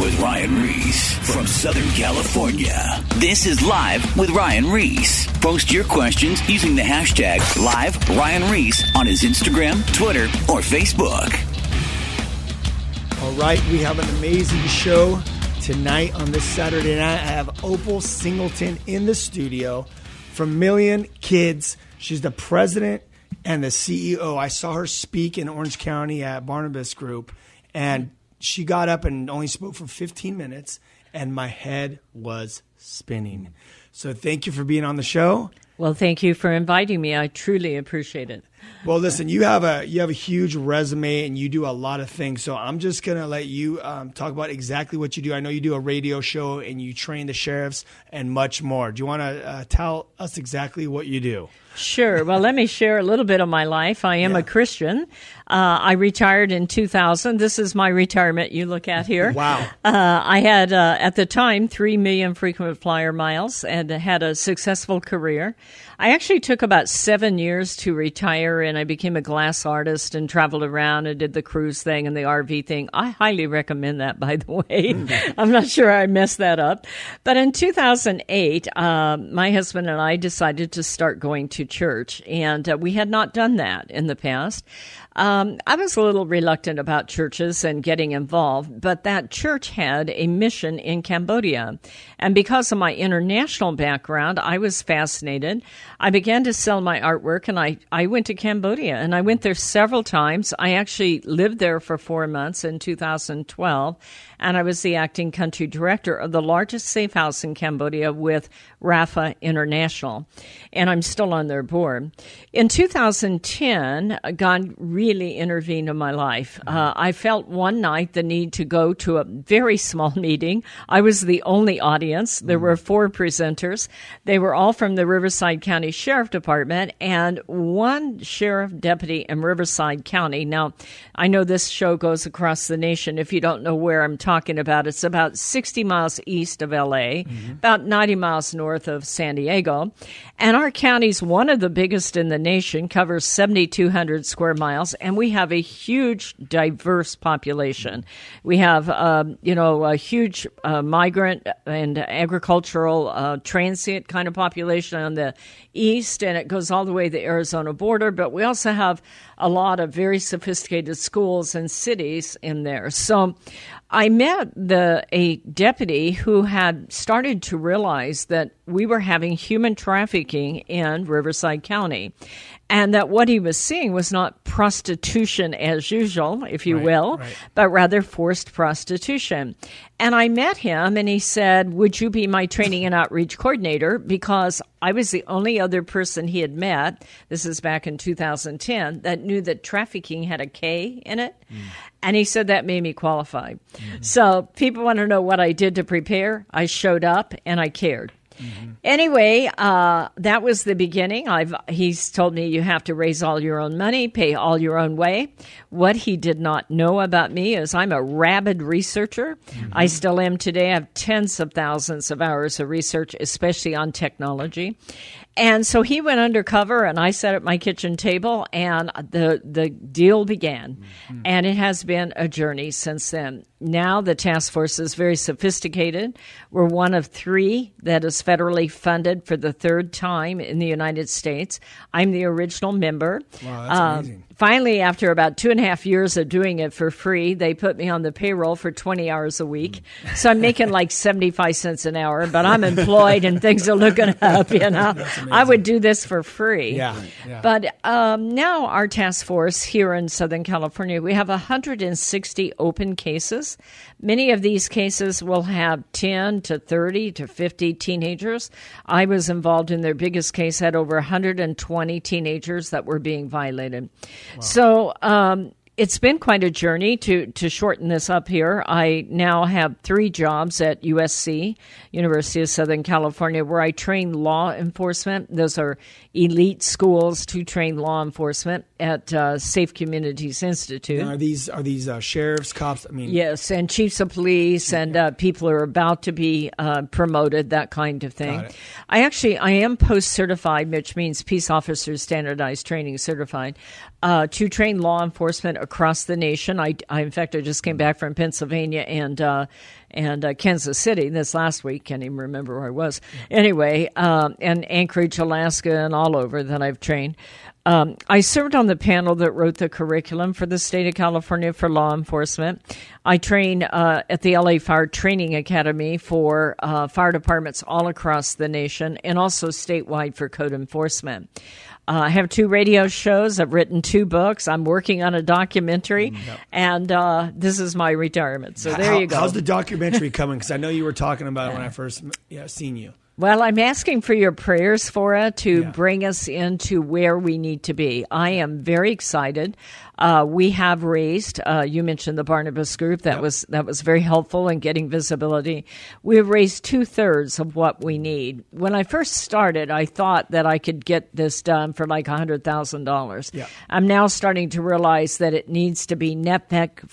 with Ryan Ries from Southern California. This is Live with Ryan Ries. Post your questions using the hashtag Live Ryan Ries on his Instagram, Twitter, or Facebook. All right, we have an amazing show tonight on this Saturday night. I have Opal Singleton in the studio from Million Kids. She's the president and the CEO. I saw her speak in Orange County at Barnabas Group, and she got up and only spoke for 15 minutes, and my head was spinning. So thank you for being on the show. Well, thank you for inviting me. I truly appreciate it. Well, listen, you have a you have a huge resume and you do a lot of things. So I'm just gonna let you um, talk about exactly what you do. I know you do a radio show and you train the sheriffs and much more. Do you want to uh, tell us exactly what you do? Sure. Well, let me share a little bit of my life. I am Yeah. a Christian. Uh, I retired in 2000. This is my retirement you look at here. Wow. Uh, I had, uh, at the time, 3 million frequent flyer miles and had a successful career. I actually took about seven years to retire and I became a glass artist and traveled around and did the cruise thing and the RV thing. I highly recommend that, by the way. I'm not sure I messed that up. But in 2008, uh, my husband and I decided to start going to church and uh, we had not done that in the past. Um, I was a little reluctant about churches and getting involved, but that church had a mission in Cambodia. And because of my international background, I was fascinated. I began to sell my artwork and I, I went to Cambodia and I went there several times. I actually lived there for four months in 2012 and I was the acting country director of the largest safe house in Cambodia with Rapha International. And I'm still on their board. In 2010, God really intervened in my life. Uh, I felt one night the need to go to a very small meeting. I was the only audience. There were four presenters. They were all from the Riverside County Sheriff Department and one sheriff deputy in Riverside County. Now, I know this show goes across the nation. If you don't know where I'm talking about, it's about 60 miles east of LA, about 90 miles north of San Diego. And our county's one of the biggest in the nation, covers 7,200 square miles, and we have a huge, diverse population. We have, um, you know, a huge uh, migrant and agricultural uh, transient kind of population on the east, and it goes all the way to the Arizona border. But we also have a lot of very sophisticated schools and cities in there. So I met the a deputy who had started to realize that we were having human trafficking in Riverside County. And that what he was seeing was not prostitution as usual, if you Right, will, right. but rather forced prostitution. And I met him and he said, Would you be my training and outreach coordinator? Because I was the only other person he had met, this is back in 2010, that knew that trafficking had a K in it. Mm. And he said that made me qualified. Mm-hmm. So people want to know what I did to prepare. I showed up and I cared. Mm-hmm. Anyway, uh, that was the beginning. I've he's told me you have to raise all your own money, pay all your own way. What he did not know about me is I'm a rabid researcher. Mm-hmm. I still am today. I have tens of thousands of hours of research, especially on technology. And so he went undercover, and I sat at my kitchen table, and the the deal began. Mm-hmm. And it has been a journey since then. Now the task force is very sophisticated. We're one of three that is federally funded for the third time in the United States. I'm the original member. Wow, that's Um, amazing. Finally, after about two and a half years of doing it for free, they put me on the payroll for 20 hours a week. So I'm making like 75 cents an hour, but I'm employed and things are looking up, you know. I would do this for free. Yeah, yeah. But um, now our task force here in Southern California, we have 160 open cases. Many of these cases will have 10 to 30 to 50 teenagers. I was involved in their biggest case, had over 120 teenagers that were being violated. So, um, it's been quite a journey to, to shorten this up here. I now have three jobs at USC, University of Southern California, where I train law enforcement. Those are elite schools to train law enforcement at uh, Safe Communities Institute. Are these are these uh, sheriffs, cops? I mean, Yes, and chiefs of police and uh, people are about to be uh, promoted, that kind of thing. I actually I am post certified, which means peace officers standardized training certified, uh, to train law enforcement across the nation. I, I in fact, I just came back from Pennsylvania and uh, and uh, Kansas City this last week. Can't even remember where I was. Anyway, um, and Anchorage, Alaska, and all over that I've trained. Um, I served on the panel that wrote the curriculum for the state of California for law enforcement. I train uh, at the LA Fire Training Academy for uh, fire departments all across the nation and also statewide for code enforcement. Uh, I have two radio shows. I've written two books. I'm working on a documentary, mm, and uh, this is my retirement. So there How, you go. How's the documentary coming? Because I know you were talking about it when I first yeah, seen you. Well, I'm asking for your prayers for it to yeah. bring us into where we need to be. I am very excited. Uh, we have raised. Uh, you mentioned the Barnabas Group. That yep. was that was very helpful in getting visibility. We have raised two thirds of what we need. When I first started, I thought that I could get this done for like hundred thousand dollars. I'm now starting to realize that it needs to be Netflix,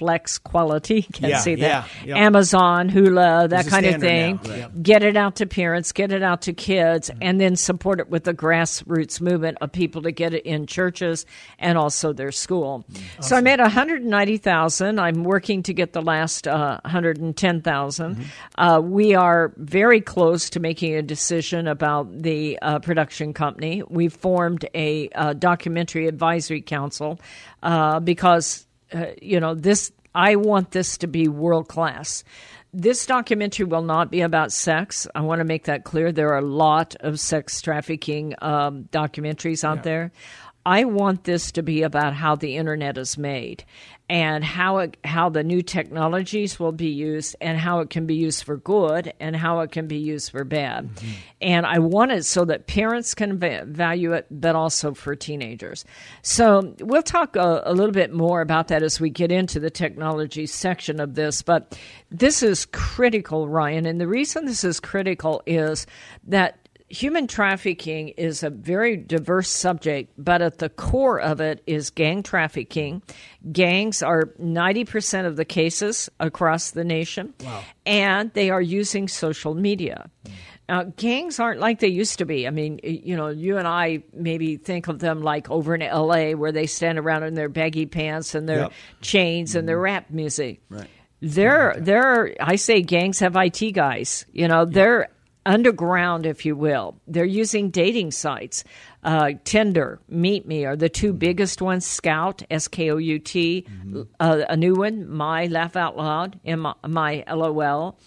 Netflix quality. Can yeah, see that. Yeah, Amazon, Hulu, that kind of thing. Right. Get it out to parents, get it out to kids, mm-hmm. and then support it with the grassroots movement of people to get it in churches and also their school. Awesome. So I made 190,000. I'm working to get the last uh, 110,000. Mm-hmm. Uh, we are very close to making a decision about the uh, production company. We formed a uh, documentary advisory council uh, because uh, you know this. I want this to be world class this documentary will not be about sex. I want to make that clear. There are a lot of sex trafficking um, documentaries out yeah. there. I want this to be about how the internet is made and how it, how the new technologies will be used and how it can be used for good and how it can be used for bad. Mm-hmm. And I want it so that parents can value it, but also for teenagers. So we'll talk a, a little bit more about that as we get into the technology section of this. But this is critical, Ryan. And the reason this is critical is that human trafficking is a very diverse subject, but at the core of it is gang trafficking. Gangs are 90% of the cases across the nation, wow. and they are using social media. Mm. Now, gangs aren't like they used to be. I mean, you know, you and I maybe think of them like over in LA where they stand around in their baggy pants and their yep. chains mm-hmm. and their mm-hmm. rap music. Right. They're, they're, I say gangs have IT guys. You know, they're underground, if you will. They're using dating sites. Uh, Tinder, Meet Me are the two biggest ones. Scout, S K O U T, mm-hmm. uh, a new one, My Laugh Out Loud, M My LOL.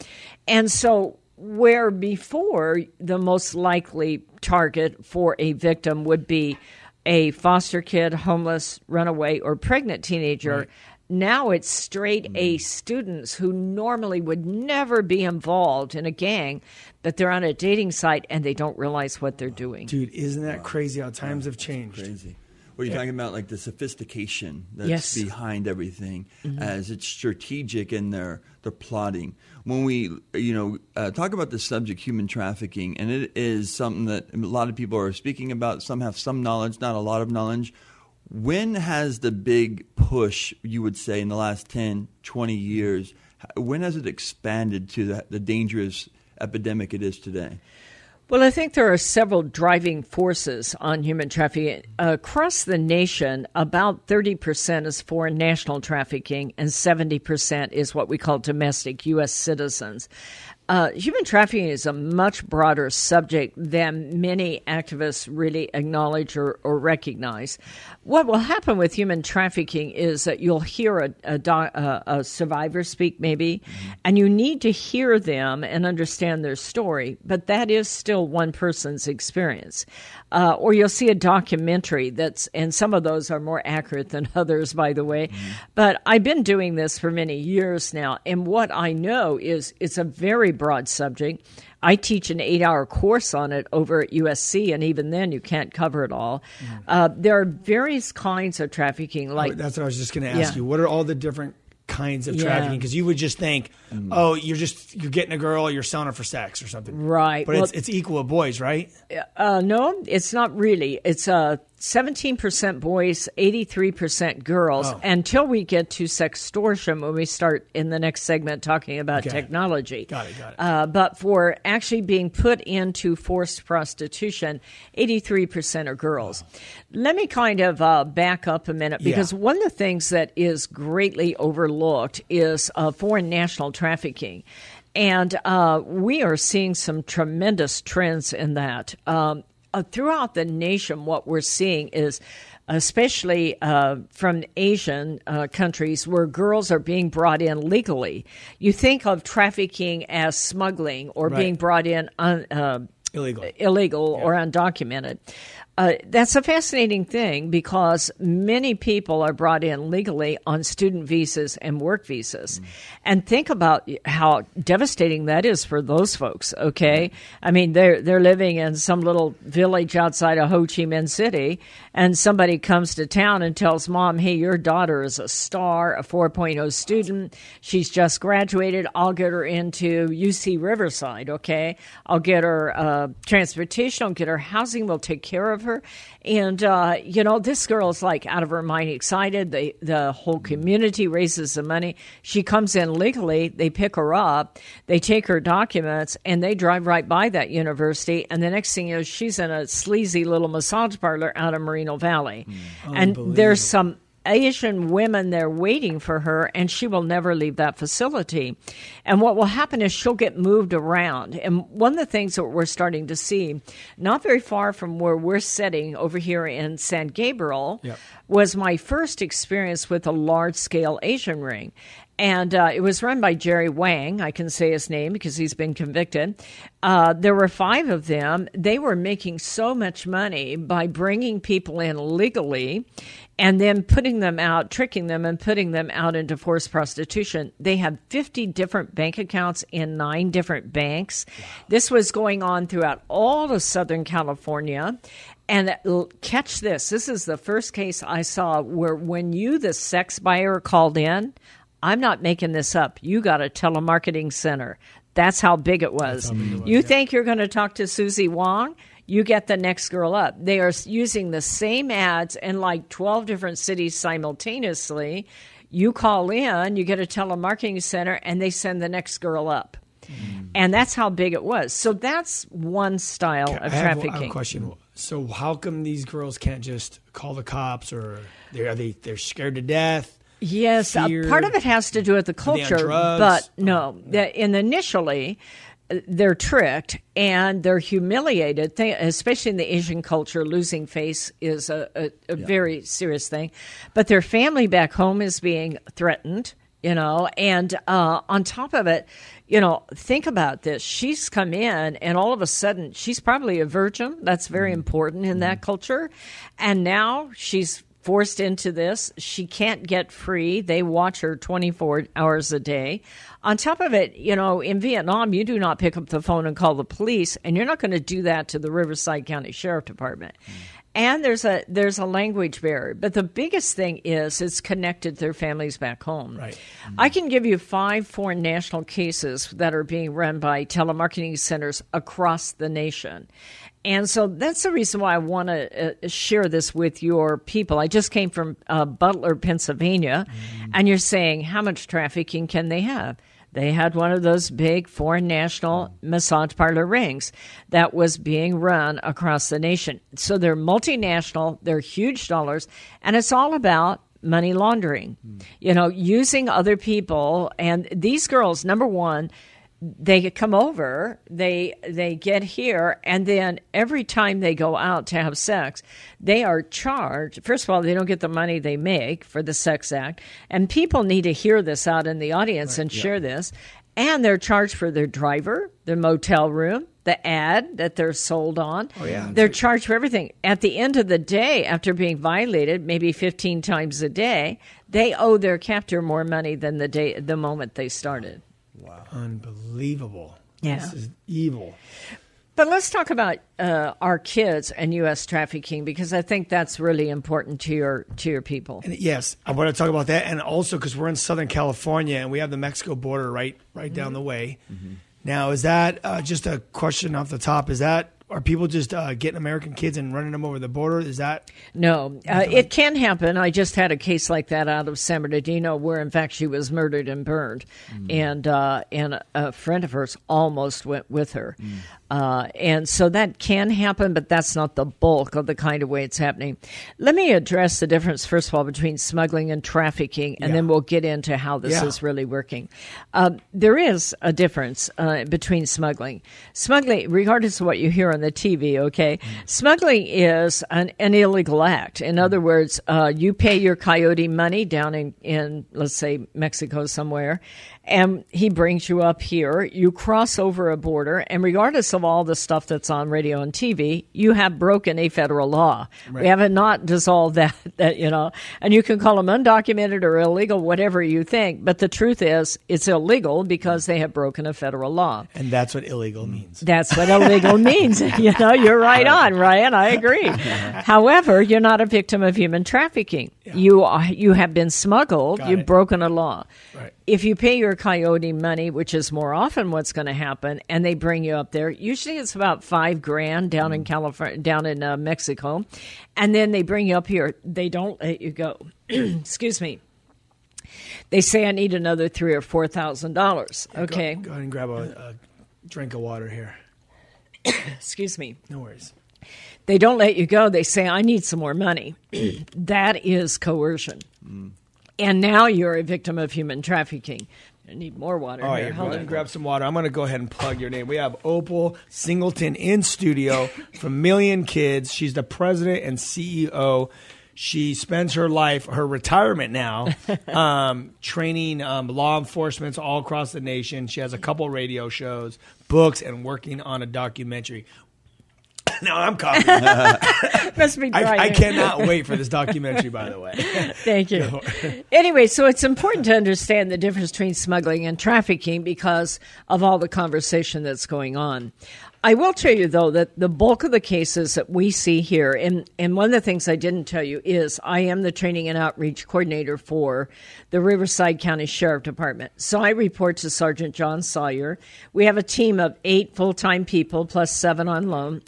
And so, where before the most likely target for a victim would be a foster kid, homeless, runaway, or pregnant teenager. Right now it's straight A students who normally would never be involved in a gang, but they're on a dating site and they don't realize what they're doing. Dude, isn't that crazy how times have changed? Crazy. Well, you're yeah. talking about like the sophistication that's yes. behind everything, mm-hmm. as it's strategic in their their plotting. When we, you know, uh, talk about the subject, human trafficking, and it is something that a lot of people are speaking about. Some have some knowledge, not a lot of knowledge. When has the big push, you would say, in the last 10, 20 years, when has it expanded to the, the dangerous epidemic it is today? Well, I think there are several driving forces on human trafficking. Across the nation, about 30% is foreign national trafficking, and 70% is what we call domestic U.S. citizens. Uh, human trafficking is a much broader subject than many activists really acknowledge or, or, recognize. What will happen with human trafficking is that you'll hear a, a, a, a survivor speak, maybe, mm-hmm. and you need to hear them and understand their story, but that is still one person's experience. Uh, or you'll see a documentary that's, and some of those are more accurate than others, by the way. Mm-hmm. But I've been doing this for many years now, and what I know is it's a very broad subject. I teach an eight hour course on it over at USC, and even then, you can't cover it all. Mm. Uh, there are various kinds of trafficking. Like oh, that's what I was just going to ask yeah. you. What are all the different kinds of trafficking? Because you would just think, mm. oh, you're just you're getting a girl, you're selling her for sex or something, right? But well, it's it's equal with boys, right? Uh, no, it's not really. It's uh, 17% boys, 83% girls, Oh. until we get to sextortion when we start in the next segment talking about technology. Got it, got it. Uh, but for actually being put into forced prostitution, 83% are girls. Let me kind of uh, back up a minute because Yeah. one of the things that is greatly overlooked is uh, foreign national trafficking. And uh, we are seeing some tremendous trends in that. Um, uh, throughout the nation, what we're seeing is, especially uh, from Asian uh, countries, where girls are being brought in legally. You think of trafficking as smuggling or Right. being brought in un, uh, Illegal. illegal or undocumented. Uh, that's a fascinating thing because many people are brought in legally on student visas and work visas. And think about how devastating that is for those folks, okay? I mean, they're, they're living in some little village outside of Ho Chi Minh City, and somebody comes to town and tells mom, hey, your daughter is a star, a 4.0 student. She's just graduated. I'll get her into UC Riverside, okay? I'll get her uh, transportation, I'll get her housing, we'll take care of her. And, uh, you know, this girl's like out of her mind excited. The, the whole community raises the money. She comes in legally, they pick her up, they take her documents, and they drive right by that university. And the next thing is, she's in a sleazy little massage parlor out of Moreno Valley. And there's some Asian women there waiting for her, and she will never leave that facility. And what will happen is she'll get moved around. And one of the things that we're starting to see, not very far from where we're sitting over here in San Gabriel, Yep. was my first experience with a large scale Asian ring. And uh, it was run by Jerry Wang. I can say his name because he's been convicted. Uh, there were five of them. They were making so much money by bringing people in legally and then putting them out, tricking them, and putting them out into forced prostitution. They had 50 different bank accounts in nine different banks. This was going on throughout all of Southern California. And catch this this is the first case I saw where when you, the sex buyer, called in, I'm not making this up. You got a telemarketing center. That's how big it was. you think you're going to talk to Susie Wong? You get the next girl up. They are using the same ads in like 12 different cities simultaneously. You call in, you get a telemarketing center, and they send the next girl up. And that's how big it was. So that's one style I of have, I have trafficking. a question. So how come these girls can't just call the cops or they're are they they're scared to death? Yes, uh, part of it has to do with the they culture, but no, the, in initially uh, they're tricked and they're humiliated. Especially in the Asian culture, losing face is a, a, a very serious thing. But their family back home is being threatened. You know, and uh, on top of it, you know, think about this. She's come in, and all of a sudden, she's probably a virgin. That's very important in that culture. And now she's forced into this. She can't get free. They watch her 24 hours a day. On top of it, you know, in Vietnam, you do not pick up the phone and call the police, and you're not going to do that to the Riverside County Sheriff Department. And there's a there's a language barrier, but the biggest thing is it's connected to their families back home. Right. I can give you five foreign national cases that are being run by telemarketing centers across the nation. And so that's the reason why I want to uh, share this with your people. I just came from uh, Butler, Pennsylvania, and you're saying, how much trafficking can they have? They had one of those big foreign national massage parlor rings that was being run across the nation. So they're multinational, they're huge dollars, and it's all about money laundering. You know, using other people and these girls number 1 they come over, they they get here, and then every time they go out to have sex, they are charged. First of all, they don't get the money they make for the sex act, and people need to hear this out in the audience and share this. And they're charged for their driver, their motel room, the ad that they're sold on. Oh yeah. they're charged for everything. At the end of the day, after being violated, maybe fifteen times a day, they owe their captor more money than the day the moment they started. Unbelievable. Yeah. This is evil. But let's talk about uh, our kids and U.S. trafficking because I think that's really important to your to your people. And yes, I want to talk about that, and also because we're in Southern California and we have the Mexico border right right down the way. Now, is that uh, just a question off the top? Is that are people just uh, getting American kids and running them over the border? Is that No, uh, it can happen. I just had a case like that out of San Bernardino, where in fact she was murdered and burned, and uh, and a friend of hers almost went with her, uh, and so that can happen, but that's not the bulk of the kind of way it's happening. Let me address the difference first of all between smuggling and trafficking, and Yeah. then we'll get into how this Yeah. is really working. Uh, there is a difference uh, between smuggling. Smuggling, regardless of what you hear on the TV, okay, smuggling is an, an illegal act. In other words, uh, you pay your coyote money down in, in, let's say, Mexico somewhere, and he brings you up here. You cross over a border, and regardless of all the stuff that's on radio and TV, you have broken a federal law. We have not dissolved that, that, you know, and you can call them undocumented or illegal, whatever you think. But the truth is, it's illegal because they have broken a federal law. and that's what illegal means. That's what illegal means. You know, you're right on, Ryan. I agree. However, you're not a victim of human trafficking. You are, you have been smuggled. Got you've it. broken a law. Right. If you pay your coyote money, which is more often what's going to happen, and they bring you up there, usually it's about five grand down Mm. in California, down in uh, Mexico, and then they bring you up here. They don't let you go. Excuse me. They say I need another three or four thousand dollars. Okay. Go, go ahead and grab a, a drink of water here. Excuse me. No worries. they don't let you go. They say, I need some more money. that is coercion. And now you're a victim of human trafficking. I need more water All here. right, go Hold ahead on. grab some water. I'm going to go ahead and plug your name. We have Opal Singleton in studio from Million Kids. She's the president and CEO. She spends her life, her retirement now, um, training um, law enforcement all across the nation. She has a couple radio shows, books, and working on a documentary. now I'm coughing. Must be dry I, I cannot wait for this documentary, by the way. Thank you. anyway, so it's important to understand the difference between smuggling and trafficking because of all the conversation that's going on. I will tell you, though, that the bulk of the cases that we see here, and, and one of the things I didn't tell you is I am the training and outreach coordinator for the Riverside County Sheriff Department. So I report to Sergeant John Sawyer. We have a team of eight full time people plus seven on loan.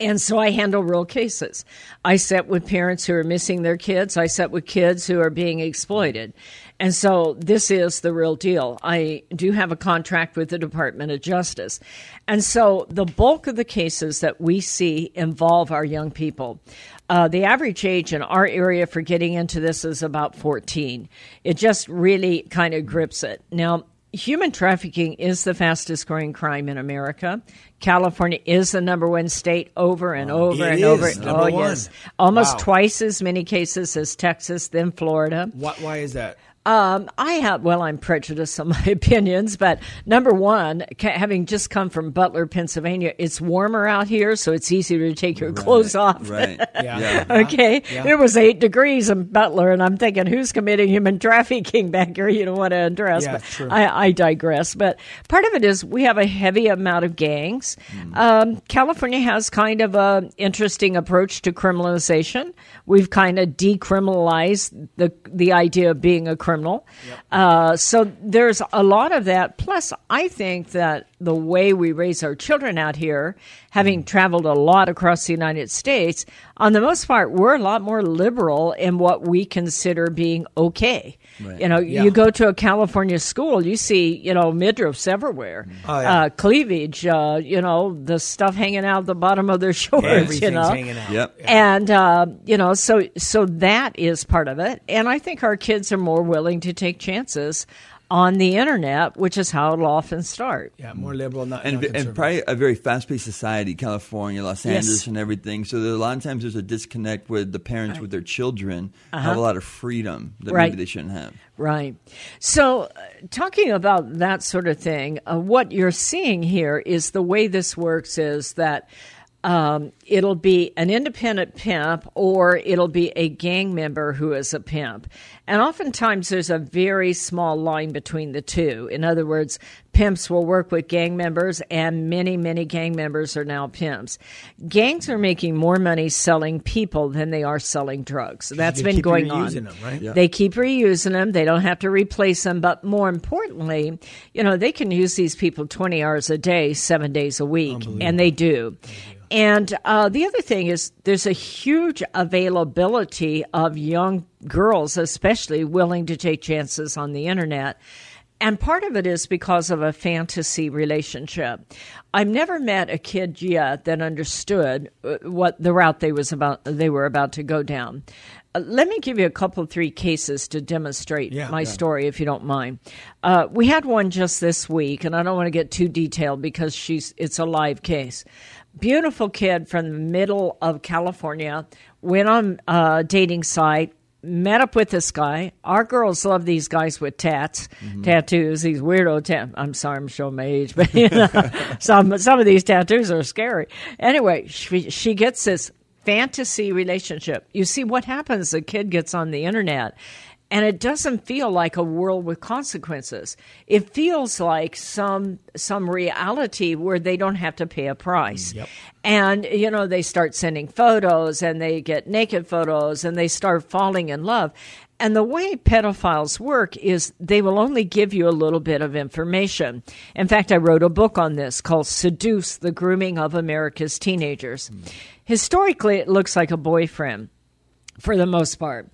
And so I handle real cases. I sit with parents who are missing their kids. I sit with kids who are being exploited. And so this is the real deal. I do have a contract with the Department of Justice. And so the bulk of the cases that we see involve our young people. Uh, the average age in our area for getting into this is about 14. It just really kind of grips it. Now, Human trafficking is the fastest growing crime in America. California is the number one state over and over It and over. oh, one. yes. Almost Wow. twice as many cases as Texas, then Florida. Why, why is that? Um, I have, well, I'm prejudiced on my opinions, but number one, having just come from Butler, Pennsylvania, it's warmer out here, so it's easier to take your clothes off. Right. Yeah. Okay, Yeah. it was eight degrees in Butler, and I'm thinking, who's committing human trafficking back here? You don't want to address, Yeah, but true. I, I digress. But part of it is we have a heavy amount of gangs. Um, California has kind of a interesting approach to criminalization. We've kind of decriminalized the the idea of being a criminal. Uh, so there's a lot of that. Plus, I think that the way we raise our children out here, having traveled a lot across the United States, on the most part, we're a lot more liberal in what we consider being okay. Right. You know, Yeah. you go to a California school, you see, you know, midriffs everywhere, Oh, yeah. uh, cleavage, uh, you know, the stuff hanging out the bottom of their shorts, Everything's you know. hanging out. Yep. And uh, you know, so so that is part of it, and I think our kids are more willing to take chances on the internet, which is how it'll often start. Yeah, more liberal, not, and, not and probably a very fast-paced society, California, Los Yes. Angeles, and everything. So there, a lot of times there's a disconnect with the parents with their children have a lot of freedom that Uh-huh. Right. maybe they shouldn't have. Right. So, uh, talking about that sort of thing, uh, what you're seeing here is the way this works is that um, it'll be an independent pimp or it'll be a gang member who is a pimp. And oftentimes there's a very small line between the two. In other words, pimps will work with gang members, and many, many gang members are now pimps. Gangs are making more money selling people than they are selling drugs. That's been going on. Them, right? yeah. They keep reusing them. They don't have to replace them. But more importantly, you know, they can use these people 20 hours a day, seven days a week, and they do. And uh, the other thing is, there's a huge availability of young girls, especially willing to take chances on the internet. And part of it is because of a fantasy relationship. I've never met a kid yet that understood uh, what the route they was about they were about to go down. Uh, let me give you a couple three cases to demonstrate yeah, my yeah. story, if you don't mind. Uh, we had one just this week, and I don't want to get too detailed because she's it's a live case beautiful kid from the middle of California, went on a dating site, met up with this guy. Our girls love these guys with tats, mm-hmm. tattoos, these weirdo tat. I'm sorry, I'm showing my age, but you know, some some of these tattoos are scary. Anyway, she, she gets this fantasy relationship. You see what happens? The kid gets on the internet and it doesn't feel like a world with consequences. It feels like some some reality where they don't have to pay a price. Yep. And you know, they start sending photos and they get naked photos and they start falling in love. And the way pedophiles work is they will only give you a little bit of information. In fact, I wrote a book on this called Seduced the Grooming of America's Teenagers. Mm. Historically, it looks like a boyfriend for the most part.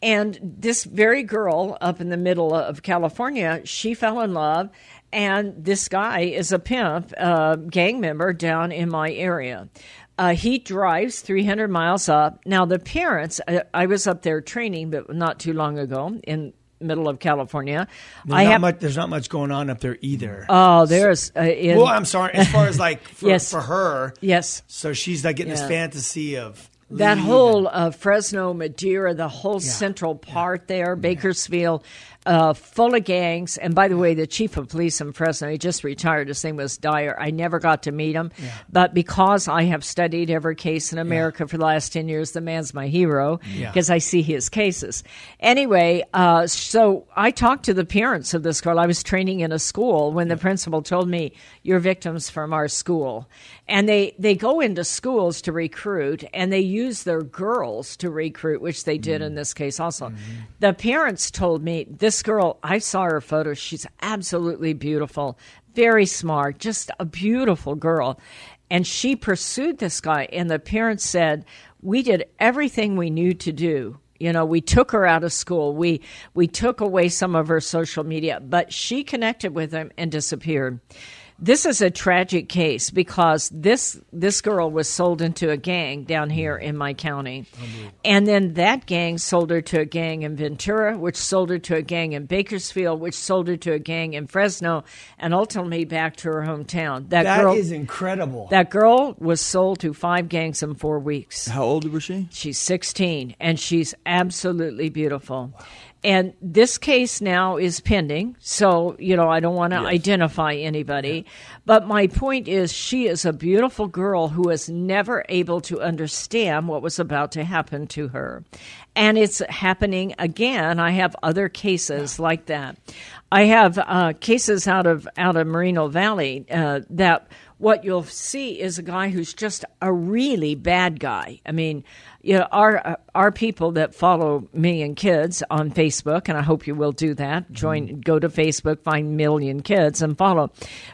And this very girl up in the middle of California, she fell in love, and this guy is a pimp, uh, gang member down in my area. Uh, he drives 300 miles up. Now, the parents, I, I, was up there training, but not too long ago in middle of California. There's, I not, have, much, there's not much going on up there either. Oh, there's. Uh, in, well, I'm sorry. As far as like for, yes. for her, yes. So she's like getting yeah. this fantasy of that whole uh, Fresno, Madera, the whole yeah. central part yeah. there, Bakersfield, uh, full of gangs. And by the way, the chief of police in Fresno, he just retired. His name was Dyer. I never got to meet him, yeah. but because I have studied every case in America yeah. for the last 10 years, the man's my hero because yeah. I see his cases. Anyway, uh, so I talked to the parents of this girl. I was training in a school when the principal told me, You're victims from our school. And they, they go into schools to recruit and they use their girls to recruit, which they did mm in this case also. Mm-hmm. The parents told me, This this girl, I saw her photo. She's absolutely beautiful, very smart, just a beautiful girl. And she pursued this guy, and the parents said, We did everything we knew to do. You know, we took her out of school. We we took away some of her social media, but she connected with him and disappeared. This is a tragic case because this this girl was sold into a gang down here mm. in my county, and then that gang sold her to a gang in Ventura, which sold her to a gang in Bakersfield, which sold her to a gang in Fresno, and ultimately back to her hometown. That, that girl is incredible. That girl was sold to five gangs in four weeks. How old was she? She's sixteen, and she's absolutely beautiful. Wow. And this case now is pending, so you know I don't want to yes. identify anybody. But my point is, she is a beautiful girl who was never able to understand what was about to happen to her, and it's happening again. I have other cases like that. I have uh, cases out of out of Moreno Valley uh, that what you'll see is a guy who's just a really bad guy. I mean, you know, our our people that follow me and kids on Facebook, and I hope you will do that. Join, mm-hmm. go to Facebook, find Million Kids, and follow.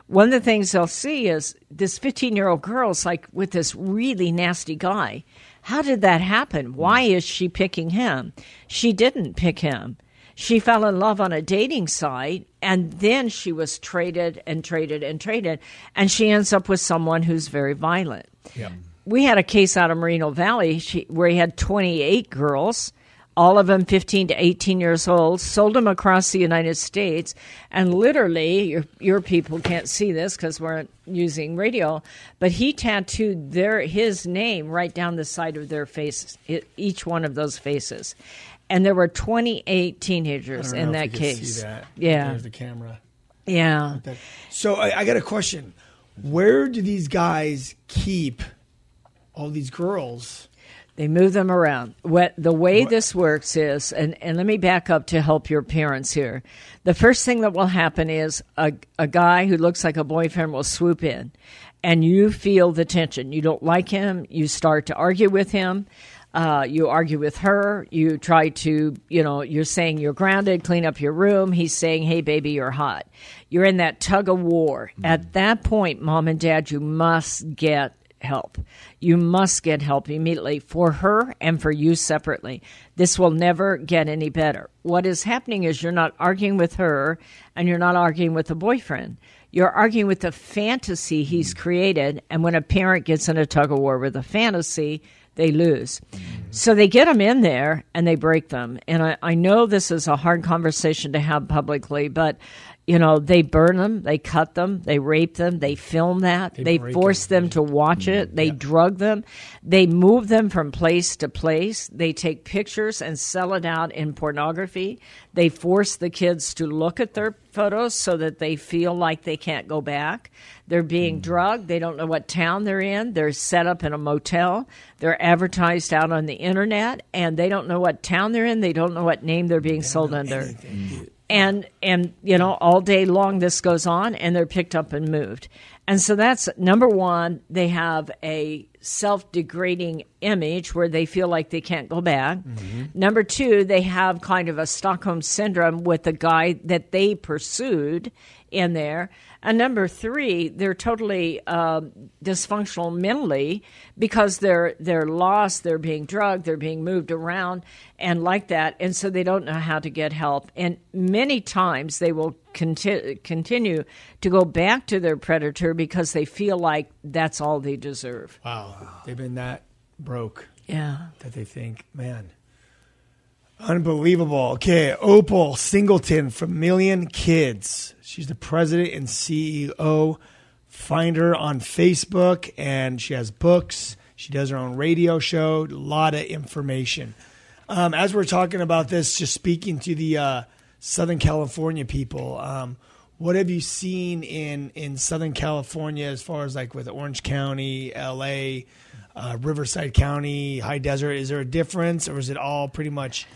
One of the things they'll see is this 15 year old girl's like with this really nasty guy. How did that happen? Why is she picking him? She didn't pick him. She fell in love on a dating site, and then she was traded and traded and traded, and she ends up with someone who's very violent. Yeah we had a case out of Moreno Valley she, where he had 28 girls, all of them 15 to 18 years old, sold them across the United States, and literally, your, your people can't see this because we're using radio, but he tattooed their his name right down the side of their faces, each one of those faces. And there were 28 teenagers in that case. That. Yeah. There's the camera. Yeah. So I, I got a question. Where do these guys keep – all these girls. They move them around. What the way this works is, and, and let me back up to help your parents here. The first thing that will happen is a, a guy who looks like a boyfriend will swoop in, and you feel the tension. You don't like him. You start to argue with him. Uh, you argue with her. You try to, you know, you're saying you're grounded, clean up your room. He's saying, hey, baby, you're hot. You're in that tug of war. At that point, mom and dad, you must get help. You must get help immediately for her and for you separately. This will never get any better. What is happening is you're not arguing with her and you're not arguing with the boyfriend. You're arguing with the fantasy he's mm. created. And when a parent gets in a tug of war with a fantasy, they lose. So they get them in there and they break them. And I, I know this is a hard conversation to have publicly, but you know, they burn them, they cut them, they rape them, they film that, they, break force them to watch it, they drug them, they move them from place to place, they take pictures and sell it out in pornography, they force the kids to look at their photos so that they feel like they can't go back. They're being drugged, they don't know what town they're in, they're set up in a motel, they're advertised out on the internet, and they don't know what town they're in, they don't know what name they're being sold under and and you know all day long this goes on and they're picked up and moved. And so that's number one they have a self-degrading image where they feel like they can't go back. Mm-hmm. Number two they have kind of a stockholm syndrome with the guy that they pursued in there and number three they're totally uh, dysfunctional mentally because they're they're lost they're being drugged they're being moved around and like that. And so they don't know how to get help. And many times they will conti- continue to go back to their predator because they feel like that's all they deserve. Wow, they've been that broke yeah. that they think, man, unbelievable. Okay, Opal Singleton from Million Kids. She's the president and CEO. Find her on Facebook, and she has books. She does her own radio show. A lot of information. Um, as we're talking about this, just speaking to the uh, Southern California people, um, what have you seen in in Southern California as far as like with Orange County, L.A., uh, Riverside County, High Desert? Is there a difference, or is it all pretty much?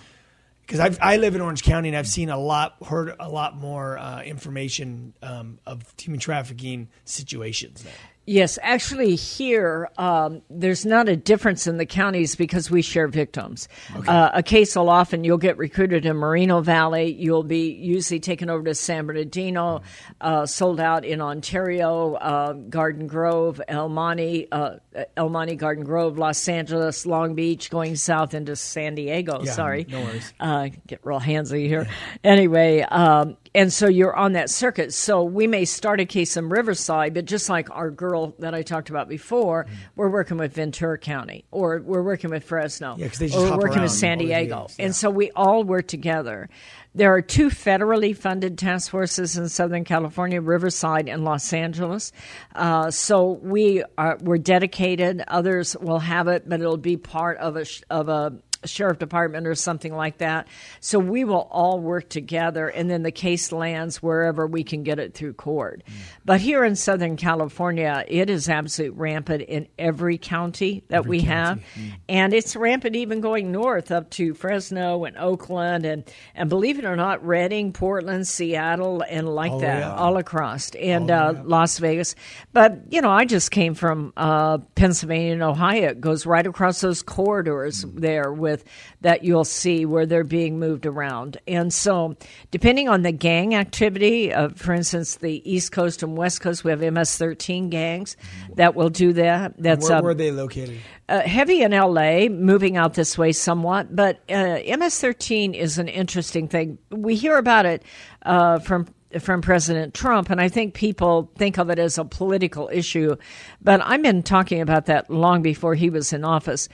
Because I live in Orange County and I've seen a lot, heard a lot more uh, information um, of human trafficking situations. There. Yes, actually, here um, there's not a difference in the counties because we share victims. Uh, a case will often you'll get recruited in Moreno Valley. You'll be usually taken over to San Bernardino, uh, sold out in Ontario, uh, Garden Grove, El Monte, uh, El Monte, Garden Grove, Los Angeles, Long Beach, going south into San Diego. Yeah, sorry, no worries. uh, get real handsy here. Anyway, um, and so you're on that circuit. So we may start a case in Riverside, but just like our girl that I talked about before, Mm. we're working with Ventura County or we're working with Fresno. Yeah, 'cause they just or we're working with San Diego. yeah. And so we all work together. There are two federally funded task forces in Southern California, Riverside and Los Angeles. Uh, so we are we're dedicated. Others will have it, but it'll be part of a of a sheriff department or something like that. So we will all work together, and then the case lands wherever we can get it through court. But here in Southern California, it is absolutely rampant in every county that we have, and it's rampant even going north up to Fresno and Oakland, and and believe it or not, Redding, Portland, Seattle, and like All that, all across, and uh, Las Vegas. But you know, I just came from uh, Pennsylvania and Ohio. It goes right across those corridors there with that you'll see where they're being moved around. And so, depending on the gang activity, uh, for instance, the East Coast and West Coast, we have MS-13 gangs that will do that. That's Where um, were they located? uh, heavy in LA, moving out this way somewhat, but uh, MS-13 is an interesting thing. We hear about it uh, from from President Trump, and I think people think of it as a political issue. But I've been talking about that long before he was in office.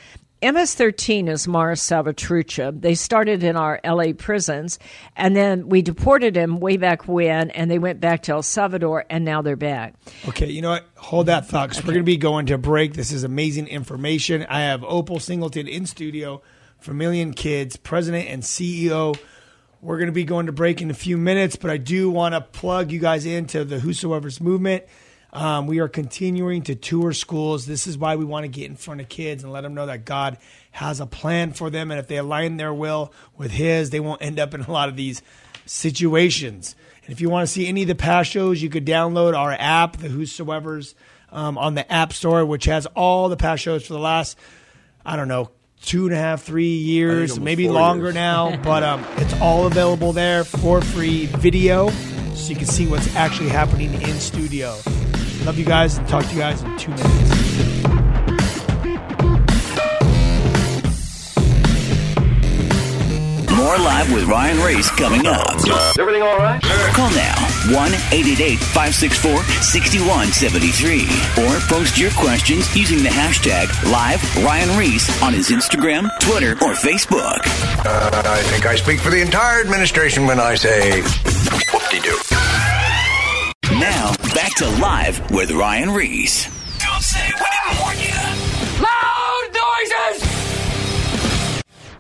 MS-13 is Mara Salvatrucha. They started in our LA prisons, and then we deported him way back when, and they went back to El Salvador, and now they're back. Okay, you know what? Hold that thought 'cause we're going to be going to break. This is amazing information. I have Opal Singleton in studio for Million Kids, president and CEO. We're going to be going to break in a few minutes, but I do want to plug you guys into the Whosoevers movement. Um, we are continuing to tour schools. This is why we want to get in front of kids and let them know that God has a plan for them. And if they align their will with His, they won't end up in a lot of these situations. And if you want to see any of the past shows, you could download our app, the Whosoevers, um, on the App Store, which has all the past shows for the last, I don't know, two and a half, three years, maybe longer years. now. But um, it's all available there for free video, so you can see what's actually happening in studio. Love you guys, and talk to you guys in two minutes. More live with Ryan Ries coming up. Everything all right? Call now 1 888 564 6173 or post your questions using the hashtag live Ryan Ries on his Instagram, Twitter, or Facebook. Uh, I think I speak for the entire administration when I say whoop-de-doo. Now, back to live with Ryan Ries. Don't say we didn't warn you. Loud noises!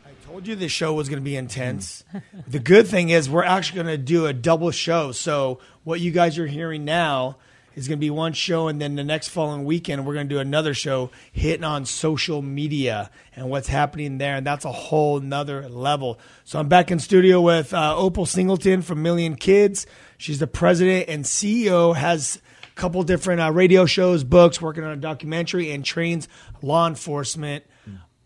I told you this show was going to be intense. the good thing is we're actually going to do a double show. So what you guys are hearing now is going to be one show, and then the next following weekend we're going to do another show hitting on social media and what's happening there, and that's a whole nother level. So I'm back in studio with uh, Opal Singleton from Million Kids. She's the president and CEO. Has a couple different uh, radio shows, books, working on a documentary, and trains law enforcement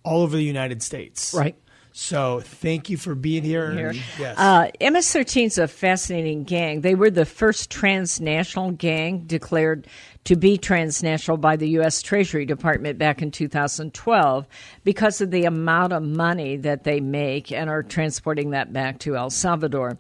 all over the United States. Right. So thank you for being here. here. Yes. Uh, MS-13 is a fascinating gang. They were the first transnational gang declared to be transnational by the U.S. Treasury Department back in 2012 because of the amount of money that they make and are transporting that back to El Salvador.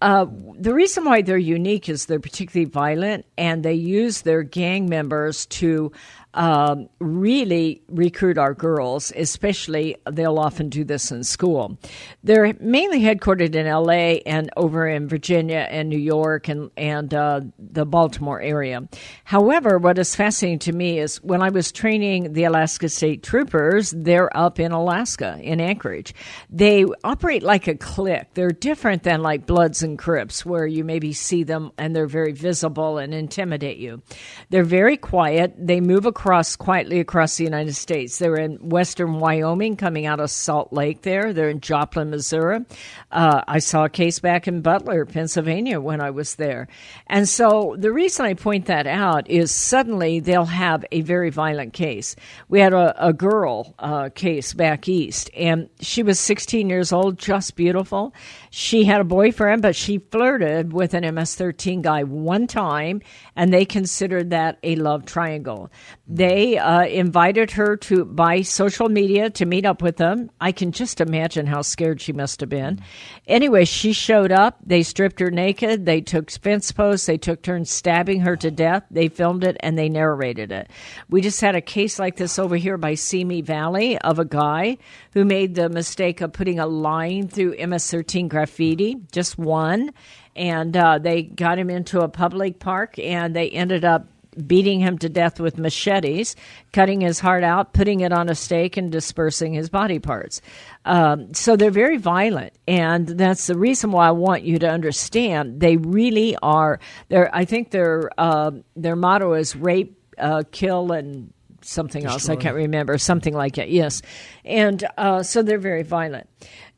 Uh, the reason why they're unique is they're particularly violent and they use their gang members to um, really recruit our girls, especially they'll often do this in school. They're mainly headquartered in LA and over in Virginia and New York and, and uh, the Baltimore area. However, what is fascinating to me is when I was training the Alaska State Troopers, they're up in Alaska, in Anchorage. They operate like a clique. They're different than like Bloods and Crips, where you maybe see them and they're very visible and intimidate you. They're very quiet. They move across quietly across the United States. They're in western Wyoming, coming out of Salt Lake. There, they're in Joplin, Missouri. Uh, I saw a case back in Butler, Pennsylvania, when I was there. And so the reason I point that out is suddenly they'll have a very violent case. We had a, a girl uh, case back east, and she was 16 years old, just beautiful. She had a boyfriend, but she flirted with an MS 13 guy one time, and they considered that a love triangle. They uh, invited her to by social media to meet up with them. I can just imagine how scared she must have been. Anyway, she showed up. They stripped her naked. They took fence posts. They took turns stabbing her to death. They filmed it and they narrated it. We just had a case like this over here by Simi Valley of a guy who made the mistake of putting a line through MS-13 graffiti, just one, and uh, they got him into a public park and they ended up beating him to death with machetes, cutting his heart out, putting it on a stake, and dispersing his body parts. Um, so they're very violent, and that's the reason why I want you to understand they really are. Their I think their uh, their motto is rape, uh, kill, and something else. I can't remember something like that. Yes, and uh, so they're very violent.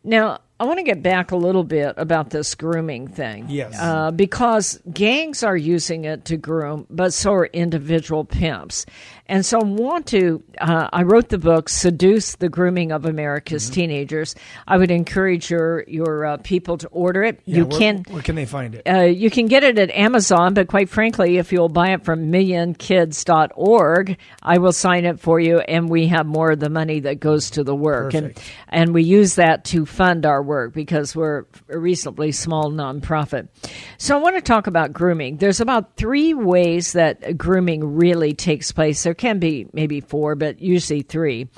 Now, I want to get back a little bit about this grooming thing. Yes. Uh, because gangs are using it to groom, but so are individual pimps. And so I want to, uh, I wrote the book, Seduced the Grooming of America's Mm-hmm. Teenagers. I would encourage your, your uh, people to order it. Yeah, you where, can. Where can they find it? Uh, you can get it at Amazon, but quite frankly, if you'll buy it from millionkids.org, I will sign it for you, and we have more of the money that goes to the work. Perfect. And, and we use that to fund our work because we're a reasonably small nonprofit. So I want to talk about grooming. There's about three ways that grooming really takes place. There can be maybe four, but usually three.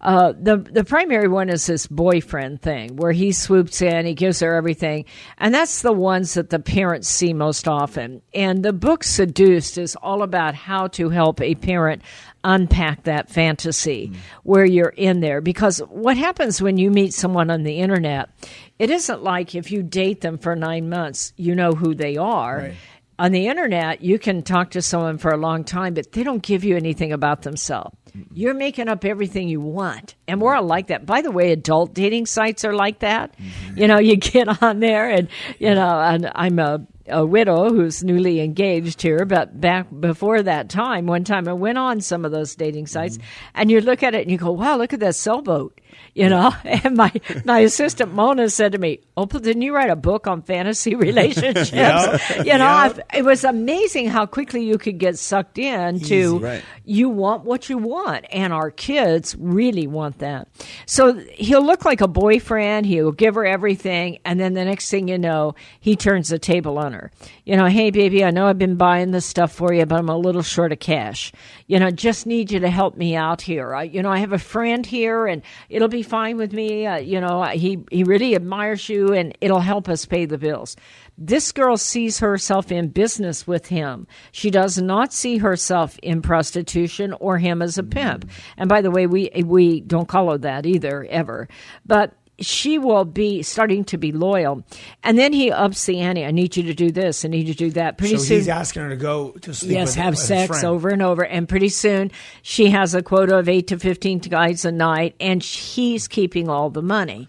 Uh, the the primary one is this boyfriend thing, where he swoops in, he gives her everything, and that's the ones that the parents see most often. And the book Seduced is all about how to help a parent unpack that fantasy where you're in there. Because what happens when you meet someone on the internet, it isn't like if you date them for nine months, you know who they are. Right. On the internet, you can talk to someone for a long time, but they don't give you anything about themselves. You're making up everything you want. And we're all like that. By the way, adult dating sites are like that. Mm-hmm. You know, you get on there and, you know, and I'm a, a widow who's newly engaged here, but back before that time, one time I went on some of those dating sites mm-hmm. and you look at it and you go, wow, look at that sailboat. You mm. know, and my, my assistant Mona said to me, oh, Opal, didn't you write a book on fantasy relationships? You know, I've, it was amazing how quickly you could get sucked in to Right. you want what you want and our kids really want that. So he'll look like a boyfriend he'll give her everything and then the next thing you know he turns the table on her. You know hey baby i know i've been buying this stuff for you but i'm a little short of cash. You know just need you to help me out here I, you know i have a friend here and it'll be fine with me uh, you know he he really admires you and it'll help us pay the bills this girl sees herself in business with him. She does not see herself in prostitution or him as a pimp. And by the way, we we don't call her that either ever. But she will be starting to be loyal. And then he ups the ante. I need you to do this. I need you to do that. Pretty So soon, he's asking her to go to sleep. yes, with, have with sex over and over. And pretty soon, she has a quota of eight to 15 guys a night, and he's keeping all the money.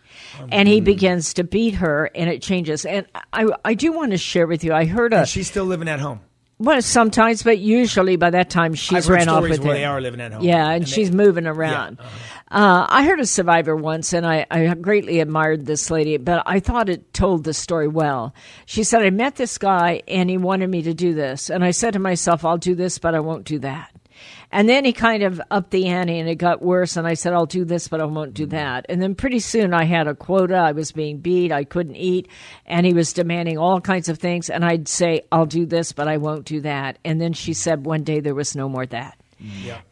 And he mm-hmm. begins to beat her, and it changes. And I, I do want to share with you, I heard a, she's still living at home. Well, sometimes, but usually by that time she's ran off with where him. they are living at home. Yeah, and, And they- she's moving around. uh, I heard a survivor once, and I, I greatly admired this lady, but I thought it told the story well. She said, I met this guy, and he wanted me to do this. And I said to myself, I'll do this, but I won't do that. And then he kind of upped the ante and it got worse. And I said, I'll do this, but I won't do that. And then pretty soon I had a quota. I was being beat. I couldn't eat. And he was demanding all kinds of things. And I'd say, I'll do this, but I won't do that. And then she said, one day there was no more that.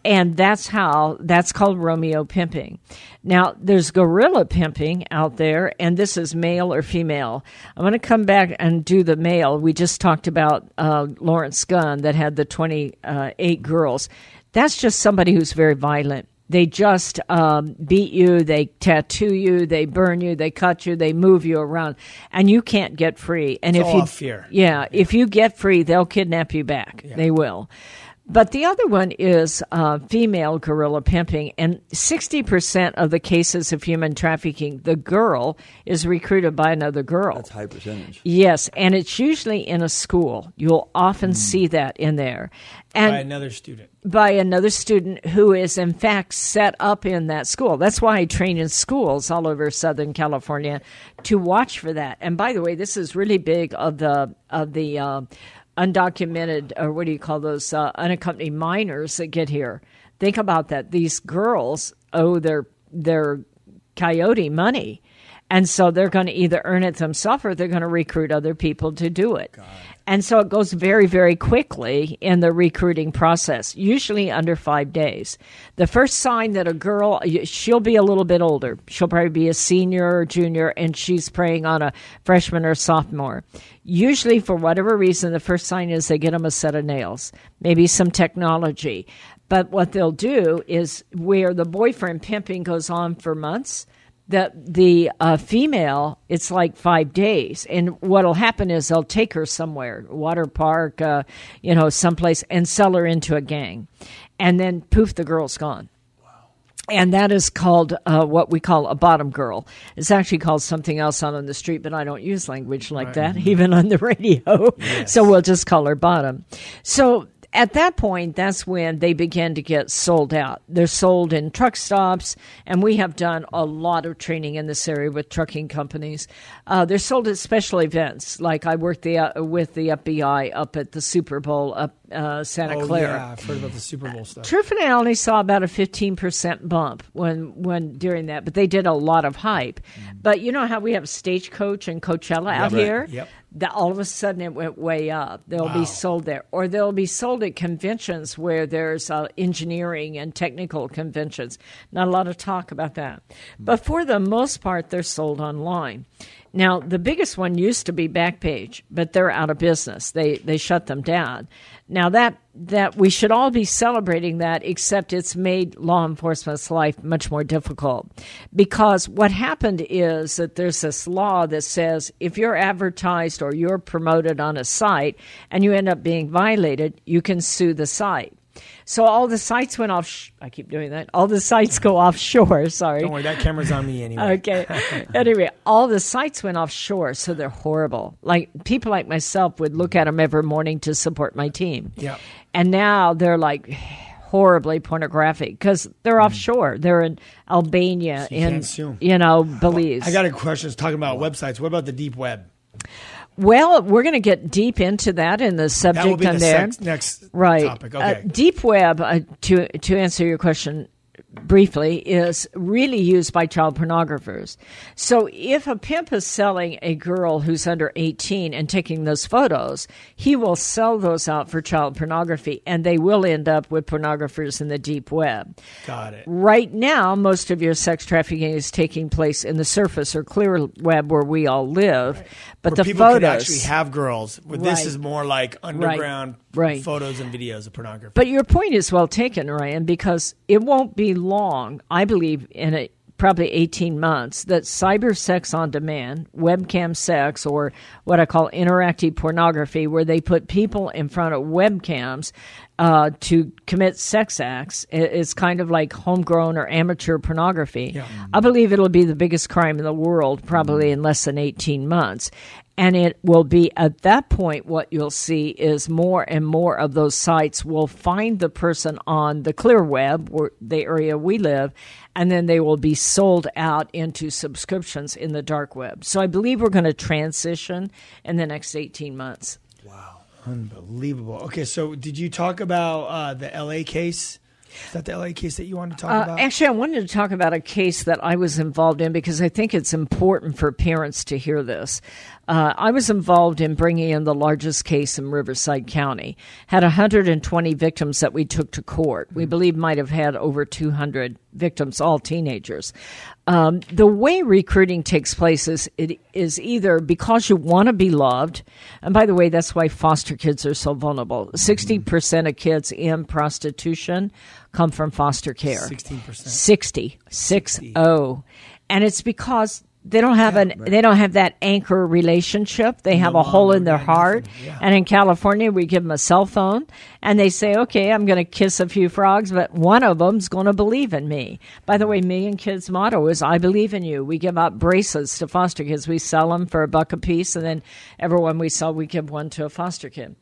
And that's how, that's called Romeo pimping. Now, there's gorilla pimping out there, and this is male or female. I'm going to come back and do the male. We just talked about uh, Lawrence Gunn that had the 28 girls. That's just somebody who's very violent. They just um, beat you, they tattoo you, they burn you, they cut you, they move you around, and you can't get free. And It's if all you off fear. yeah, if you get free, they'll kidnap you back. They will. But the other one is uh, female gorilla pimping, and 60% of the cases of human trafficking, the girl is recruited by another girl. That's high percentage. Yes, and it's usually in a school. You'll often see that in there. And by another student. by another student who is in fact set up in that school. That's why I train in schools all over Southern California to watch for that. And by the way, this is really big of the of the uh, undocumented or what do you call those uh, unaccompanied minors that get here. Think about that. These girls owe their their coyote money. And so they're going to either earn it themselves or they're going to recruit other people to do it. And so it goes very, very quickly in the recruiting process, usually under five days. The first sign that a girl, she'll be a little bit older. She'll probably be a senior or junior, and she's preying on a freshman or sophomore. Usually, for whatever reason, the first sign is they get them a set of nails, maybe some technology. But what they'll do is where the boyfriend pimping goes on for months, the the uh, female it's like five days. And what'll happen is they'll take her somewhere water park uh, you know someplace and sell her into a gang. And then poof the girl's gone. And that is called uh, what we call a bottom girl. It's actually called something else out on the street, but I don't use language like that, even on the radio. So we'll just call her bottom. So at that point, that's when they begin to get sold out. They're sold in truck stops, and we have done a lot of training in this area with trucking companies. Uh, they're sold at special events, like I worked the, uh, with the FBI up at the Super Bowl up uh, Santa Oh Clara. yeah, I've heard about the Super Bowl stuff. I only saw about a fifteen percent bump when when during that, but they did a lot of hype. But you know how we have Stagecoach and Coachella out Yep. here. Yep. That all of a sudden it went way up. They'll Wow. be sold there, or they'll be sold at conventions where there's uh, engineering and technical conventions. Not a lot of talk about that, but for the most part, they're sold online. Now, the biggest one used to be Backpage, but they're out of business. They they shut them down. Now that that we should all be celebrating that, except it's made law enforcement's life much more difficult. Because what happened is that there's this law that says if you're advertised or you're promoted on a site and you end up being violated, you can sue the site. So all the sites went off. Sh- I keep doing that. All the sites go offshore. Sorry. Don't worry, that camera's on me anyway. Okay. anyway, all the sites went offshore, so they're horrible. Like people like myself would look at them every morning to support my team. Yeah. And now they're like horribly pornographic because they're mm. offshore. They're in Albania, you in can't sue 'em. you know Belize. I got a question. It's talking about websites. What about the deep web? Well, we're going to get deep into that in the subject That on the there. sex, next right. topic. Uh, deep web, uh, to to answer your question briefly, is really used by child pornographers. So if a pimp is selling a girl who's under 18 and taking those photos, he will sell those out for child pornography, and they will end up with pornographers in the deep web. Got it. Right now, most of your sex trafficking is taking place in the surface or clear web where we all live. But Where the people photos actually have girls. But this is more like underground Right. Photos and videos of pornography. But your point is well taken, Ryan, because it won't be long, I believe, in a, probably 18 months, that cyber sex on demand, webcam sex, or what I call interactive pornography, where they put people in front of webcams uh, to commit sex acts, is kind of like homegrown or amateur pornography. I believe it'll be the biggest crime in the world, probably in less than 18 months. And it will be at that point, what you'll see is more and more of those sites will find the person on the clear web, or the area we live, and then they will be sold out into subscriptions in the dark web. So I believe we're going to transition in the next 18 months. Wow. Unbelievable. Okay, so did you talk about uh, the LA case? Is that the LA case that you wanted to talk Uh, about? actually, I wanted to talk about a case that I was involved in because I think it's important for parents to hear this. Uh, I was involved in bringing in the largest case in Riverside County. Had 120 victims that we took to court. We believe might have had over 200 victims, all teenagers. Um, the way recruiting takes place is it is either because you want to be loved, and by the way, that's why foster kids are so vulnerable. 60 percent of kids in prostitution come from foster care. 16%. 60, six oh, and it's because they don't have an they don't have that anchor relationship. They have a hole in their heart. Yeah. And in California, we give them a cell phone, and they say, "Okay, I'm going to kiss a few frogs, but one of them's going to believe in me." By the way, Million Kids' motto is "I believe in you." We give out bracelets to foster kids. We sell them for a buck a piece, and then everyone we sell, we give one to a foster kid.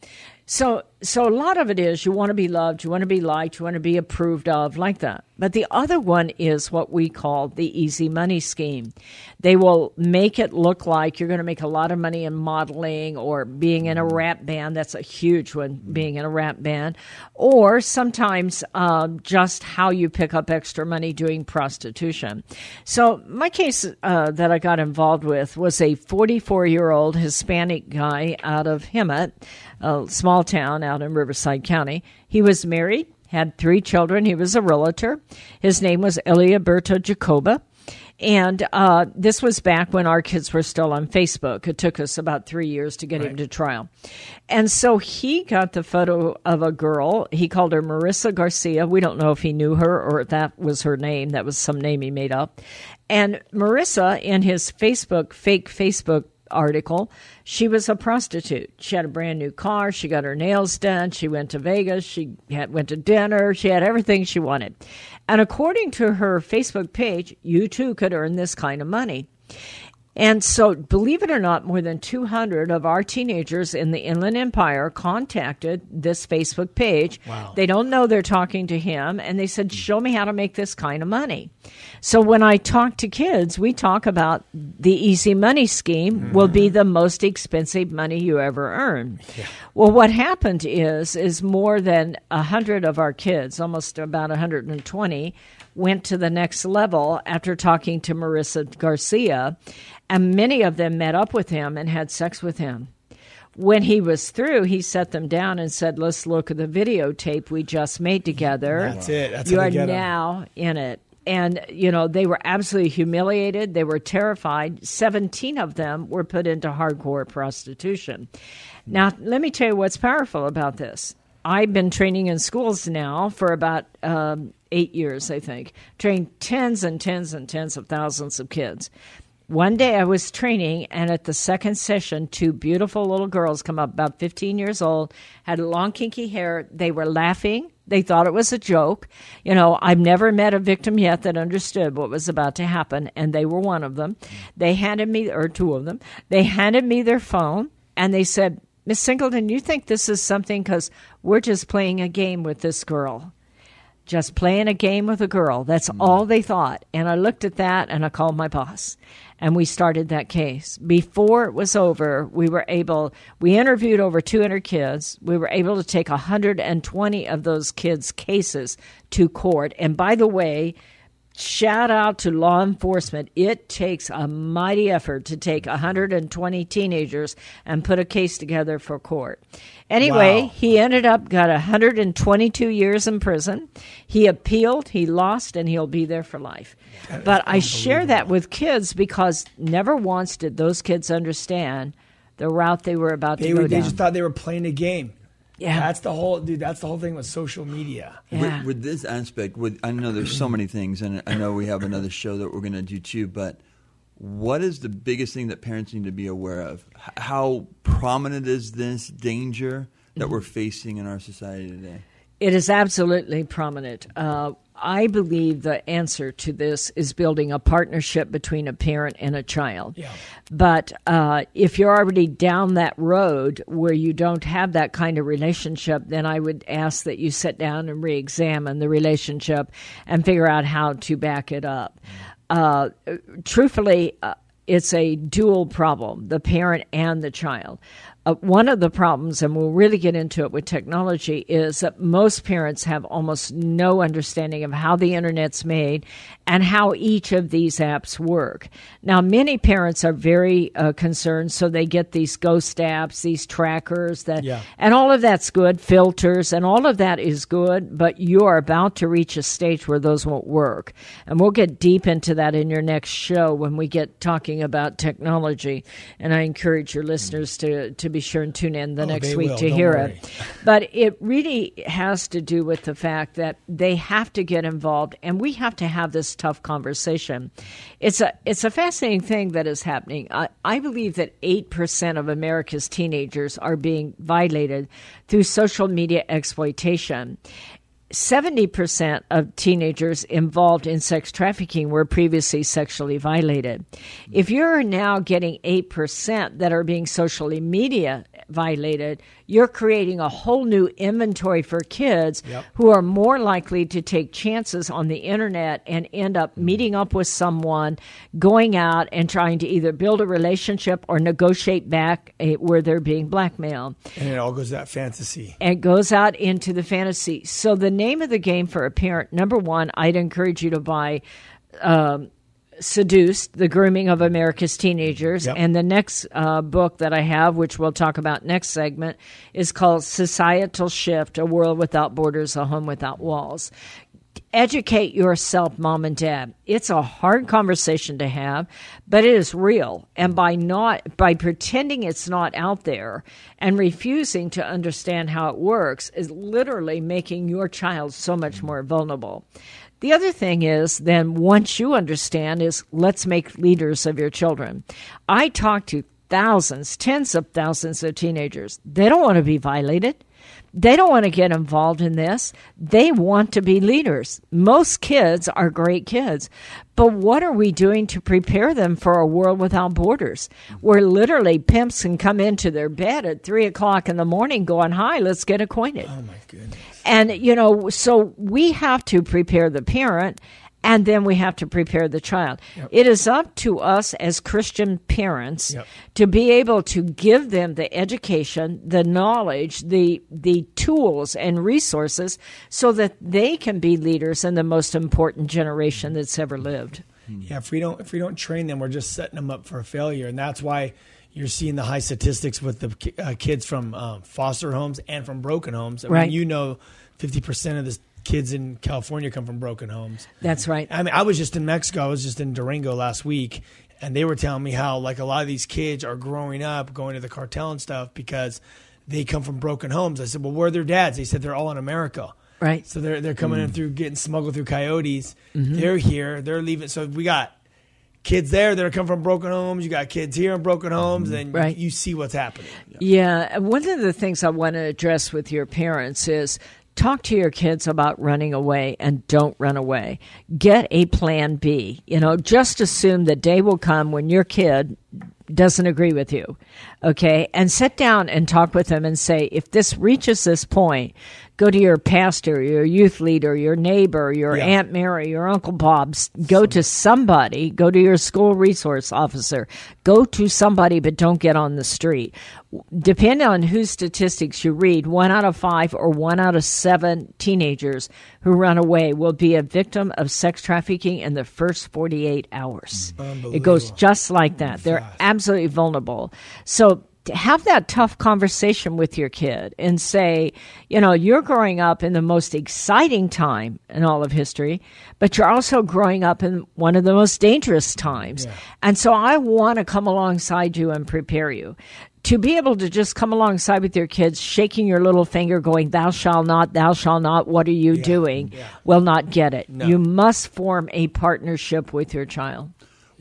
So, so a lot of it is you want to be loved, you want to be liked, you want to be approved of, like that. But the other one is what we call the easy money scheme. They will make it look like you're going to make a lot of money in modeling or being in a rap band. That's a huge one, being in a rap band. Or sometimes um, just how you pick up extra money doing prostitution. So, my case uh, that I got involved with was a 44 year old Hispanic guy out of Hemet, a small town out in Riverside County. He was married, had three children. He was a realtor. His name was Eliaberto Jacoba. And uh, this was back when our kids were still on Facebook. It took us about three years to get him to trial. And so he got the photo of a girl. He called her Marissa Garcia. We don't know if he knew her or if that was her name. That was some name he made up. And Marissa, in his Facebook, fake Facebook article, she was a prostitute. She had a brand new car. She got her nails done. She went to Vegas. She had, went to dinner. She had everything she wanted. And according to her Facebook page, you too could earn this kind of money. And so, believe it or not, more than 200 of our teenagers in the Inland Empire contacted this Facebook page. Wow. They don't know they're talking to him, and they said, Show me how to make this kind of money. So, when I talk to kids, we talk about the easy money scheme will be mm-hmm. the most expensive money you ever earn. Well, what happened is, is more than 100 of our kids, almost about 120, went to the next level after talking to Marissa Garcia, and many of them met up with him and had sex with him. When he was through, he set them down and said, Let's look at the videotape we just made together. That's it. That's you are now in it. And, you know, they were absolutely humiliated. They were terrified. 17 of them were put into hardcore prostitution. Now, let me tell you what's powerful about this. I've been training in schools now for about um, eight years, I think, trained tens and tens and tens of thousands of kids. One day I was training, and at the second session, two beautiful little girls come up, about 15 years old, had long, kinky hair. They were laughing. They thought it was a joke. You know, I've never met a victim yet that understood what was about to happen, and they were one of them. They handed me, or two of them, they handed me their phone, and they said, Miss Singleton, you think this is something because we're just playing a game with this girl just playing a game with a girl. That's hmm. all they thought. And I looked at that and I called my boss and we started that case. Before it was over, we were able, we interviewed over 200 kids. We were able to take 120 of those kids' cases to court. And by the way, shout out to law enforcement. It takes a mighty effort to take 120 teenagers and put a case together for court. Anyway, Wow. he ended up got 122 years in prison. He appealed, he lost, and he'll be there for life. But I share that with kids because never once did those kids understand the route they were about They, to go were, they down. just thought they were playing a game. Yeah. That's the whole dude. That's the whole thing with social media. yeah. With, with this aspect, with I know there's so many things, and I know we have another show that we're going to do too. But what is the biggest thing that parents need to be aware of? How prominent is this danger that we're facing in our society today? It is absolutely prominent. Uh, I believe the answer to this is building a partnership between a parent and a child. Yeah. But uh, if you're already down that road where you don't have that kind of relationship, then I would ask that you sit down and re examine the relationship and figure out how to back it up. Uh, truthfully, uh, it's a dual problem the parent and the child. Uh, one of the problems, and we'll really get into it with technology, is that most parents have almost no understanding of how the internet's made and how each of these apps work. Now, many parents are very uh, concerned, so they get these ghost apps, these trackers that, Yeah. and all of that's good, filters, and all of that is good, but you are about to reach a stage where those won't work. And we'll get deep into that in your next show when we get talking about technology. And I encourage your listeners to, to be sure and tune in the Oh, next week will. to Don't hear worry. it. But it really has to do with the fact that they have to get involved and we have to have this tough conversation. It's a it's a fascinating thing that is happening. I, I believe that eight percent of America's teenagers are being violated through social media exploitation. 70% of teenagers involved in sex trafficking were previously sexually violated. If you're now getting 8% that are being socially media violated, you're creating a whole new inventory for kids Yep. who are more likely to take chances on the internet and end up meeting up with someone, going out and trying to either build a relationship or negotiate back eh, where they're being blackmailed And it all goes that fantasy. and goes out into the fantasy. So the name of the game for a parent, number one, I'd encourage you to buy um, Seduced, The Grooming of America's Teenagers. Yep. And the next uh, book that I have, which we'll talk about next segment, is called Societal Shift, A World Without Borders, A Home Without Walls educate yourself, mom and dad. It's a hard conversation to have, but it is real. And by not, by pretending it's not out there and refusing to understand how it works is literally making your child so much more vulnerable. The other thing is then once you understand is let's make leaders of your children. I talk to thousands, tens of thousands of teenagers. They don't want to be violated. They don't want to get involved in this. They want to be leaders. Most kids are great kids. But what are we doing to prepare them for a world without borders? Where literally pimps can come into their bed at three o'clock in the morning going, Hi, let's get acquainted. Oh my goodness. And, you know, so we have to prepare the parent and then we have to prepare the child. It is up to us as Christian parents Yep. to be able to give them the education, the knowledge, the the tools and resources so that they can be leaders in the most important generation mm-hmm. that's ever lived. Yeah, if we don't if we don't train them, we're just setting them up for a failure, and that's why you're seeing the high statistics with the uh, kids from um, foster homes and from broken homes. I Right. mean, you know, fifty percent of the kids in California come from broken homes. That's right. I mean, I was just in Mexico. I was just in Durango last week, and they were telling me how like a lot of these kids are growing up going to the cartel and stuff because they come from broken homes. I said, "Well, where are their dads?" They said they're all in America. Right. So they're they're coming in through getting smuggled through coyotes. They're here. They're leaving. So we got kids there that are come from broken homes. You got kids here in broken homes, mm-hmm. and Right. you see what's happening. Yeah, one of the things I want to address with your parents is talk to your kids about running away and don't run away. Get a plan B. You know, just assume the day will come when your kid doesn't agree with you. Okay? And sit down and talk with them and say, if this reaches this point, go to your pastor, your youth leader, your neighbor, your Yeah. Aunt Mary, your Uncle Bob. Go to somebody, go to your school resource officer, go to somebody, but don't get on the street. Depending on whose statistics you read, one out of five or one out of seven teenagers who run away will be a victim of sex trafficking in the first 48 hours. It goes just like that. They're absolutely vulnerable. So have that tough conversation with your kid and say, you know, you're growing up in the most exciting time in all of history, but you're also growing up in one of the most dangerous times. And so I want to come alongside you and prepare you. To be able to just come alongside with your kids, shaking your little finger, going, Thou shalt not, thou shalt not, what are you doing? will not get it. You must form a partnership with your child.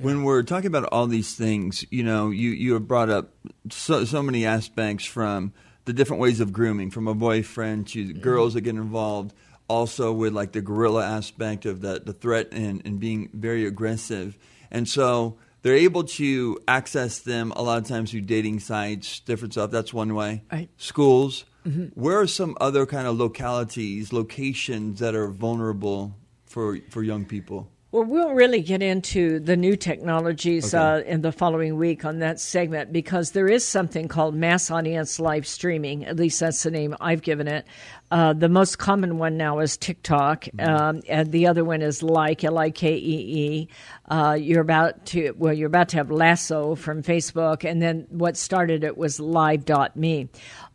When we're talking about all these things, you know, you, you have brought up so, so many aspects from the different ways of grooming, from a boyfriend to girls that get involved, also with like the guerrilla aspect of the, the threat and, and being very aggressive. And so they're able to access them a lot of times through dating sites, different stuff. That's one way. Right. Schools. Mm-hmm. Where are some other kind of localities, locations that are vulnerable for, for young people? Well, we'll really get into the new technologies uh, in the following week on that segment because there is something called mass audience live streaming. At least that's the name I've given it. Uh, the most common one now is TikTok, um, and the other one is Likee L I K E E. Uh, You're about to well, you're about to have Lasso from Facebook, and then what started it was Live.me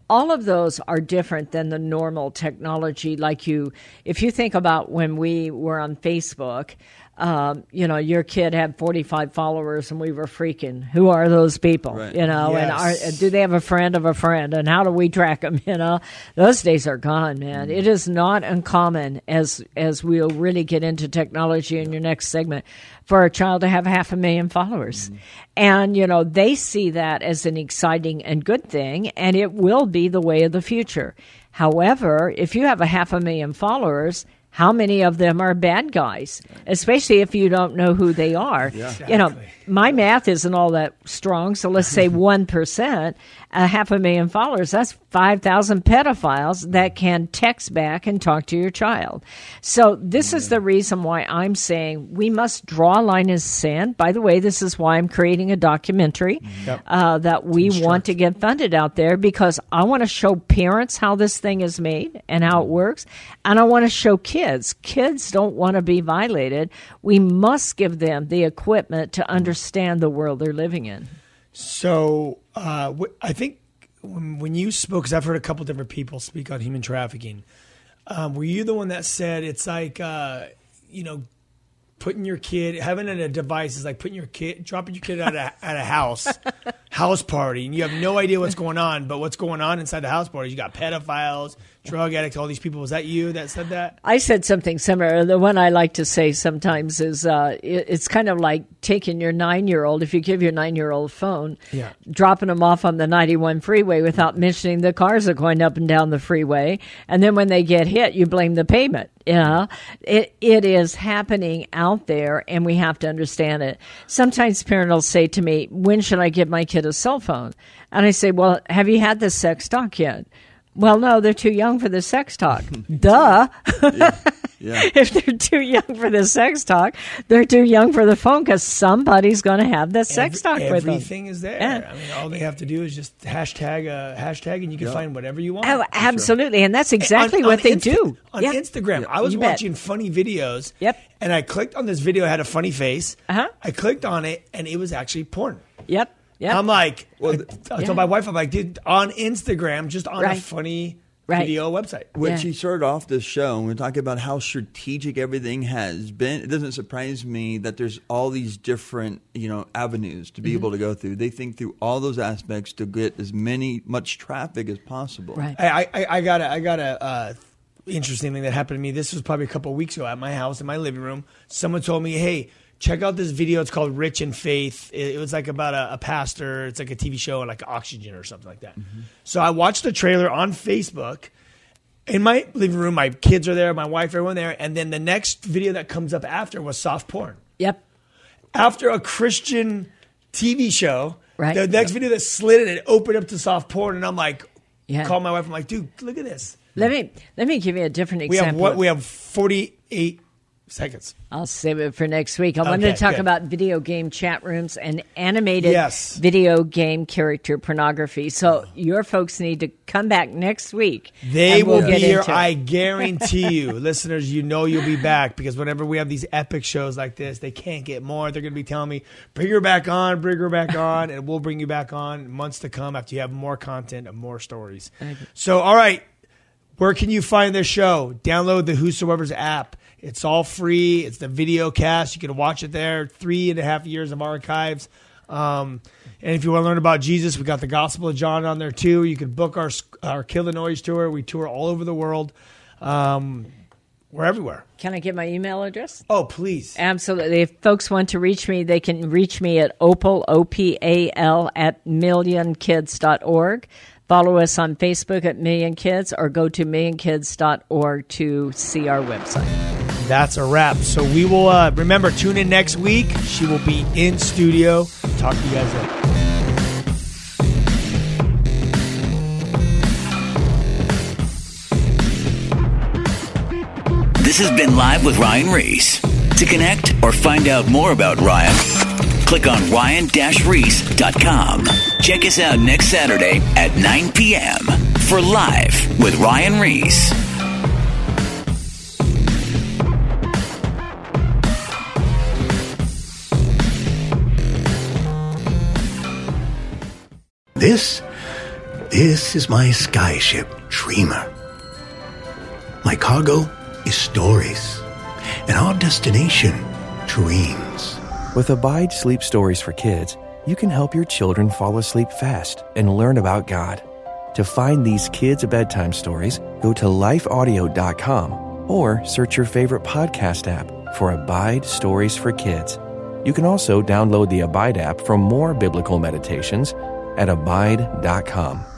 all of those are different than the normal technology like you if you think about when we were on facebook um, you know your kid had 45 followers and we were freaking who are those people Right. you know? And are, do they have a friend of a friend? And how do we track them you know? Those days are gone man. It is not uncommon as as we'll really get into technology in your next segment for a child to have half a million followers. And you know they see that as an exciting and good thing and it will be the way of the future. However if you have a half a million followers how many of them are bad guys especially if you don't know who they are. You know my math isn't all that strong so let's say 1% a half a million followers that's 5000 pedophiles that can text back and talk to your child. So this is the reason why i'm saying we must draw a line in sand. By the way this is why i'm creating a documentary mm-hmm. uh, that we want to get funded out there because i want to show parents how this thing is made and how it mm-hmm. works and i want to show kids. Kids don't want to be violated. We must give them the equipment to understand the world they're living in. So uh, wh- I think when, when you spoke, because I've heard a couple different people speak on human trafficking, um, were you the one that said it's like, uh, you know, putting your kid, having a device is like putting your kid, dropping your kid at a, at a house, house party, and you have no idea what's going on, but what's going on inside the house party, you got pedophiles, drug addicts, all these people. Was that you that said that? I said something similar. The one I like to say sometimes is uh, it, it's kind of like taking your nine year old, if you give your nine year old phone, Yeah. dropping them off on the 91 freeway without mentioning the cars are going up and down the freeway. And then when they get hit, you blame the pavement. Know, it, it is happening out there and we have to understand it. Sometimes parents will say to me, When should I give my kid a cell phone? And I say, Well, have you had the sex talk yet? Well, no, they're too young for the sex talk. Duh. Yeah. if they're too young for the sex talk, they're too young for the phone because somebody's going to have the sex Every- talk with them. Everything is there. Yeah. I mean, all they have to do is just hashtag, uh, hashtag, and you can find whatever you want. Oh, absolutely, and that's exactly On- what on they Insta- do on Yeah. Instagram. I was You bet. watching funny videos. Yep. And I clicked on this video. It had a funny face. Uh-huh. I clicked on it, and it was actually porn. Yep, yep. I'm like, I, I Yeah. told my wife, I'm like, dude, on Instagram, just on a funny Right. video website. When Yeah. she started off this show, and we're talking about how strategic everything has been. It doesn't surprise me that there's all these different, you know, avenues to be Mm-hmm. able to go through. They think through all those aspects to get as many much traffic as possible. right. I, I, I got a, I got a uh, interesting thing that happened to me. This was probably a couple of weeks ago at my house in my living room. Someone told me, "Hey, check out this video. It's called Rich in Faith. It, it was like about a, a, pastor. It's like a TV show like Oxygen or something like that. Mm-hmm. So I watched the trailer on Facebook. In my living room, my kids are there, my wife, everyone there, and then the next video that comes up after was soft porn. Yep. After a Christian TV show, right. the next yep. video that slid and it opened up to soft porn, and I'm like, yeah. call my wife. I'm like, dude, look at this. Let me let me give you a different example. we have what we have 48 seconds. I'll save it for next week. I okay, wanted to talk good. about video game chat rooms and animated yes. video game character pornography. So uh-huh. your folks need to come back next week. They we'll will be here. I guarantee you, listeners. You know you'll be back because whenever we have these epic shows like this, they can't get more. They're going to be telling me, "Bring her back on, bring her back on," and we'll bring you back on months to come after you have more content and more stories. So, all right. Where can you find this show? Download the Whosoevers app. It's all free. It's the video cast. You can watch it there. Three and a half years of archives. Um, and if you want to learn about Jesus, we got the Gospel of John on there too. You can book our our Kill the Noise tour. We tour all over the world. Um, we're everywhere. Can I get my email address? Oh, please. Absolutely. If folks want to reach me, they can reach me at opal, O-P-A-L, at millionkids.org. Follow us on Facebook at Million Kids or go to millionkids.org to see our website. That's a wrap. So we will uh, remember tune in next week. She will be in studio. Talk to you guys later. This has been Live with Ryan Ries. To connect or find out more about Ryan, click on ryan-reese.com. Check us out next Saturday at 9 p.m. for Live with Ryan Ries. This, this is my skyship, Dreamer. My cargo is stories, and our destination, dreams. With Abide Sleep Stories for Kids, you can help your children fall asleep fast and learn about God. To find these kids' bedtime stories, go to lifeaudio.com or search your favorite podcast app for Abide Stories for Kids. You can also download the Abide app for more biblical meditations at abide.com.